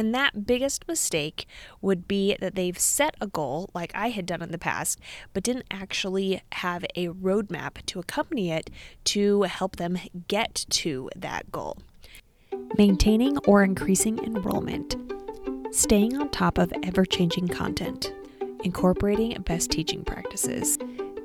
And that biggest mistake would be that they've set a goal, like I had done in the past, but didn't actually have a roadmap to accompany it to help them get to that goal. Maintaining or increasing enrollment, staying on top of ever changing content, incorporating best teaching practices.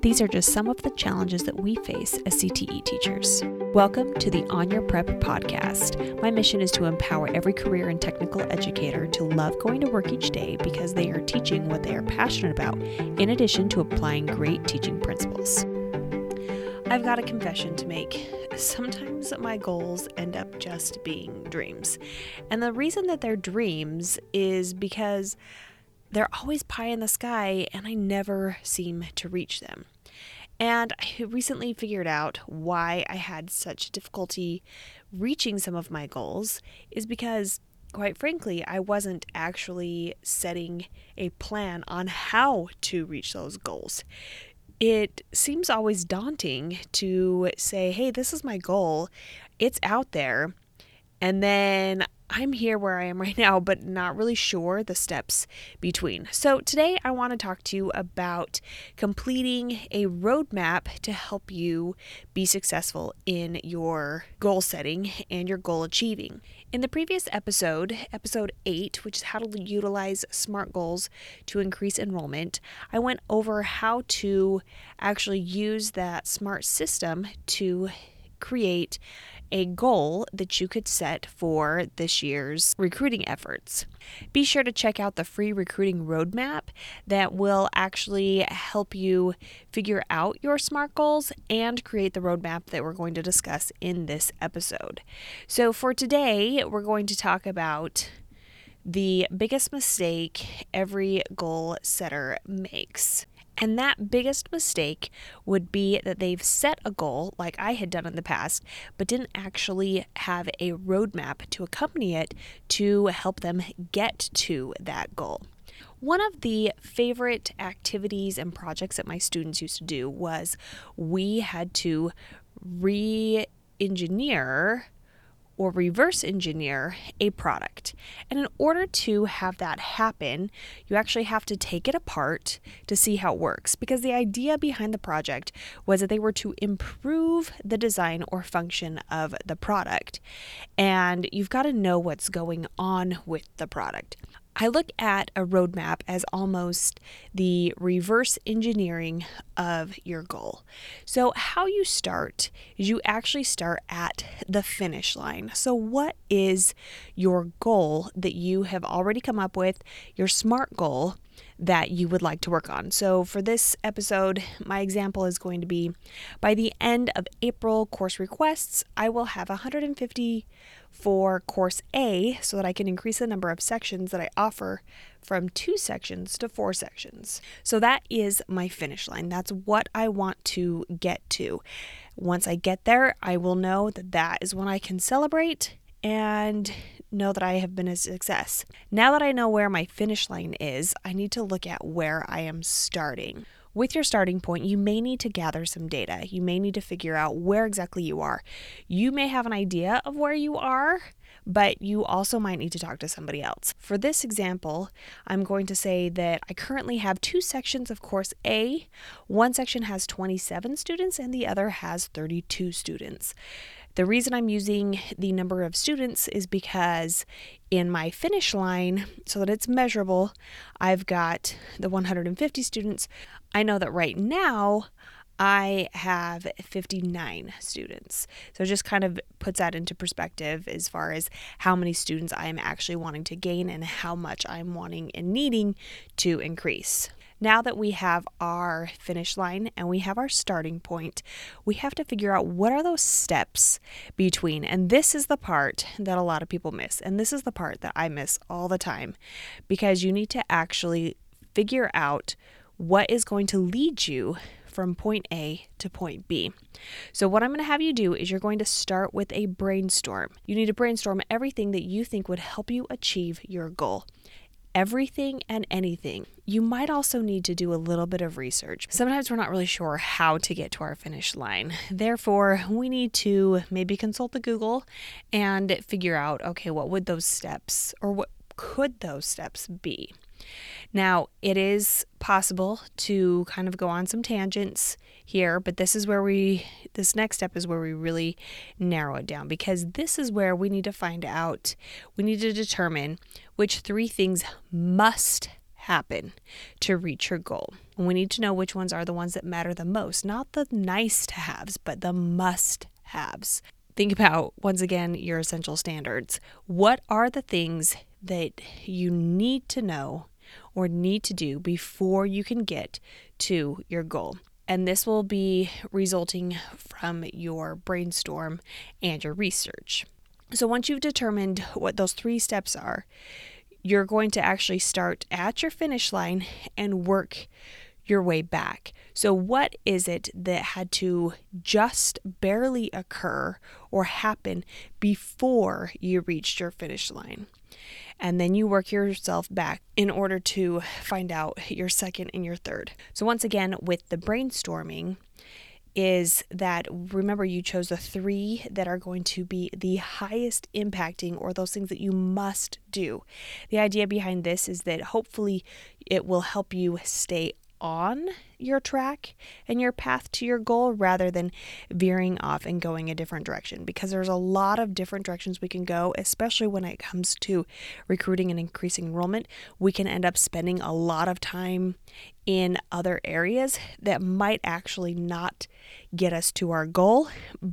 These are just some of the challenges that we face as CTE teachers. Welcome to the On Your Prep podcast. My mission is to empower every career and technical educator to love going to work each day because they are teaching what they are passionate about, in addition to applying great teaching principles. I've got a confession to make. Sometimes my goals end up just being dreams. And the reason that they're dreams is because they're always pie in the sky and I never seem to reach them. And I recently figured out why I had such difficulty reaching some of my goals is because, quite frankly, I wasn't actually setting a plan on how to reach those goals. It seems always daunting to say, hey, this is my goal, it's out there. And then I'm here where I am right now, but not really sure the steps between. So, today I want to talk to you about completing a roadmap to help you be successful in your goal setting and your goal achieving. In the previous episode, episode 8, which is how to utilize SMART goals to increase enrollment, I went over how to actually use that SMART system to create a goal that you could set for this year's recruiting efforts. Be sure to check out the free recruiting roadmap that will actually help you figure out your SMART goals and create the roadmap that we're going to discuss in this episode. So, for today, we're going to talk about the biggest mistake every goal setter makes. And that biggest mistake would be that they've set a goal, like I had done in the past, but didn't actually have a roadmap to accompany it to help them get to that goal. One of the favorite activities and projects that my students used to do was we had to re engineer or reverse engineer a product. And in order to have that happen, you actually have to take it apart to see how it works. Because the idea behind the project was that they were to improve the design or function of the product. And you've got to know what's going on with the product. I look at a roadmap as almost the reverse engineering of your goal. So, how you start is you actually start at the finish line. So, what is your goal that you have already come up with, your SMART goal? That you would like to work on. So, for this episode, my example is going to be by the end of April course requests, I will have 150 for course A so that I can increase the number of sections that I offer from two sections to four sections. So, that is my finish line. That's what I want to get to. Once I get there, I will know that that is when I can celebrate and know that I have been a success. Now that I know where my finish line is, I need to look at where I am starting. With your starting point, you may need to gather some data. You may need to figure out where exactly you are. You may have an idea of where you are, but you also might need to talk to somebody else. For this example, I'm going to say that I currently have two sections of course A. One section has 27 students and the other has 32 students. The reason I'm using the number of students is because in my finish line, so that it's measurable, I've got the 150 students. I know that right now I have 59 students. So it just kind of puts that into perspective as far as how many students I am actually wanting to gain and how much I'm wanting and needing to increase. Now that we have our finish line and we have our starting point, we have to figure out what are those steps between. And this is the part that a lot of people miss. And this is the part that I miss all the time because you need to actually figure out what is going to lead you from point A to point B. So, what I'm going to have you do is you're going to start with a brainstorm. You need to brainstorm everything that you think would help you achieve your goal everything and anything. You might also need to do a little bit of research. Sometimes we're not really sure how to get to our finish line. Therefore, we need to maybe consult the Google and figure out okay, what would those steps or what could those steps be? Now, it is possible to kind of go on some tangents here, but this is where we, this next step is where we really narrow it down because this is where we need to find out, we need to determine which three things must happen to reach your goal. And we need to know which ones are the ones that matter the most, not the nice to haves, but the must haves. Think about once again your essential standards. What are the things that you need to know or need to do before you can get to your goal? And this will be resulting from your brainstorm and your research. So, once you've determined what those three steps are, you're going to actually start at your finish line and work your way back. So, what is it that had to just barely occur or happen before you reached your finish line? And then you work yourself back in order to find out your second and your third. So, once again, with the brainstorming, is that remember you chose the three that are going to be the highest impacting or those things that you must do. The idea behind this is that hopefully it will help you stay on your track and your path to your goal rather than veering off and going a different direction. Because there's a lot of different directions we can go especially when it comes to recruiting and increasing enrollment. We can end up spending a lot of time in other areas that might actually not get us to our goal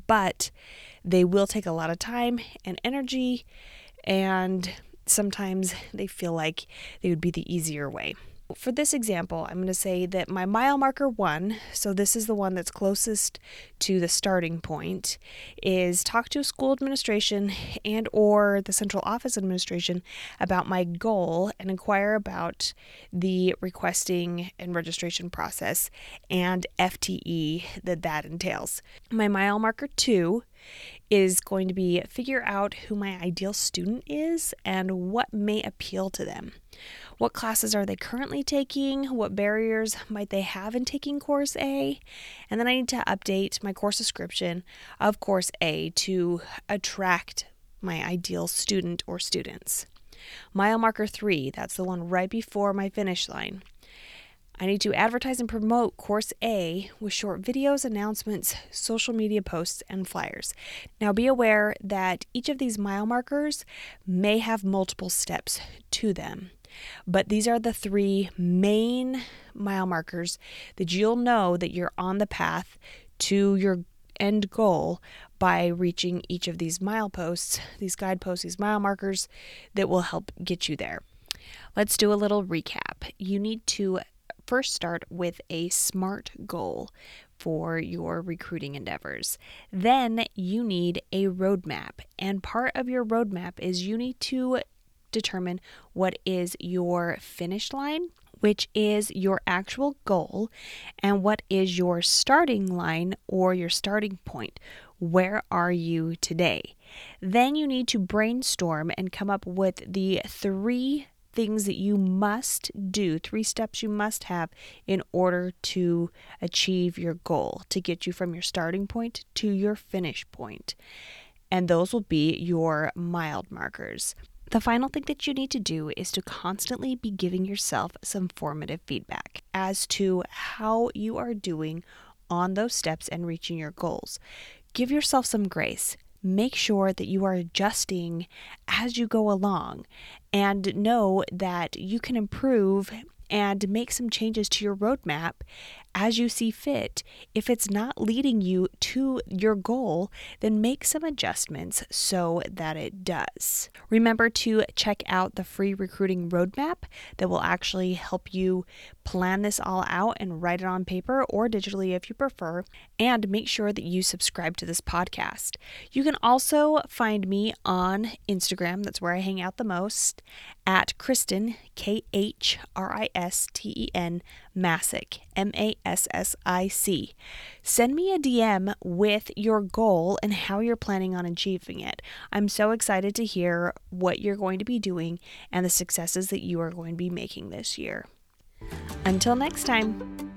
but they will take a lot of time and energy and sometimes they feel like they would be the easier way for this example, I'm going to say that my mile marker one, so this is the one that's closest to the starting point, is talk to school administration and or the central office administration about my goal and inquire about the requesting and registration process and FTE that that entails. My mile marker two is going to be figure out who my ideal student is and what may appeal to them. What classes are they currently taking? What barriers might they have in taking course A? And then I need to update my course description of course A to attract my ideal student or students. Mile marker three, that's the one right before my finish line. I need to advertise and promote Course A with short videos, announcements, social media posts, and flyers. Now, be aware that each of these mile markers may have multiple steps to them. But these are the three main mile markers that you'll know that you're on the path to your end goal by reaching each of these mileposts, these guideposts, these mile markers that will help get you there. Let's do a little recap. You need to first start with a SMART goal for your recruiting endeavors. Then you need a roadmap, and part of your roadmap is you need to determine what is your finish line, which is your actual goal, and what is your starting line or your starting point. Where are you today? Then you need to brainstorm and come up with the three things that you must do, three steps you must have in order to achieve your goal, to get you from your starting point to your finish point. And those will be your mild markers. The final thing that you need to do is to constantly be giving yourself some formative feedback as to how you are doing on those steps and reaching your goals. Give yourself some grace. Make sure that you are adjusting as you go along and know that you can improve and make some changes to your roadmap as you see fit. If it's not leading you to your goal, then make some adjustments so that it does. Remember to check out the free recruiting roadmap that will actually help you plan this all out and write it on paper or digitally if you prefer. And make sure that you subscribe to this podcast. You can also find me on Instagram, that's where I hang out the most, at Khristen, K H R I S T E N, Massic, M A S S I C. Send me a DM with your goal and how you're planning on achieving it. I'm so excited to hear what you're going to be doing and the successes that you are going to be making this year. Until next time.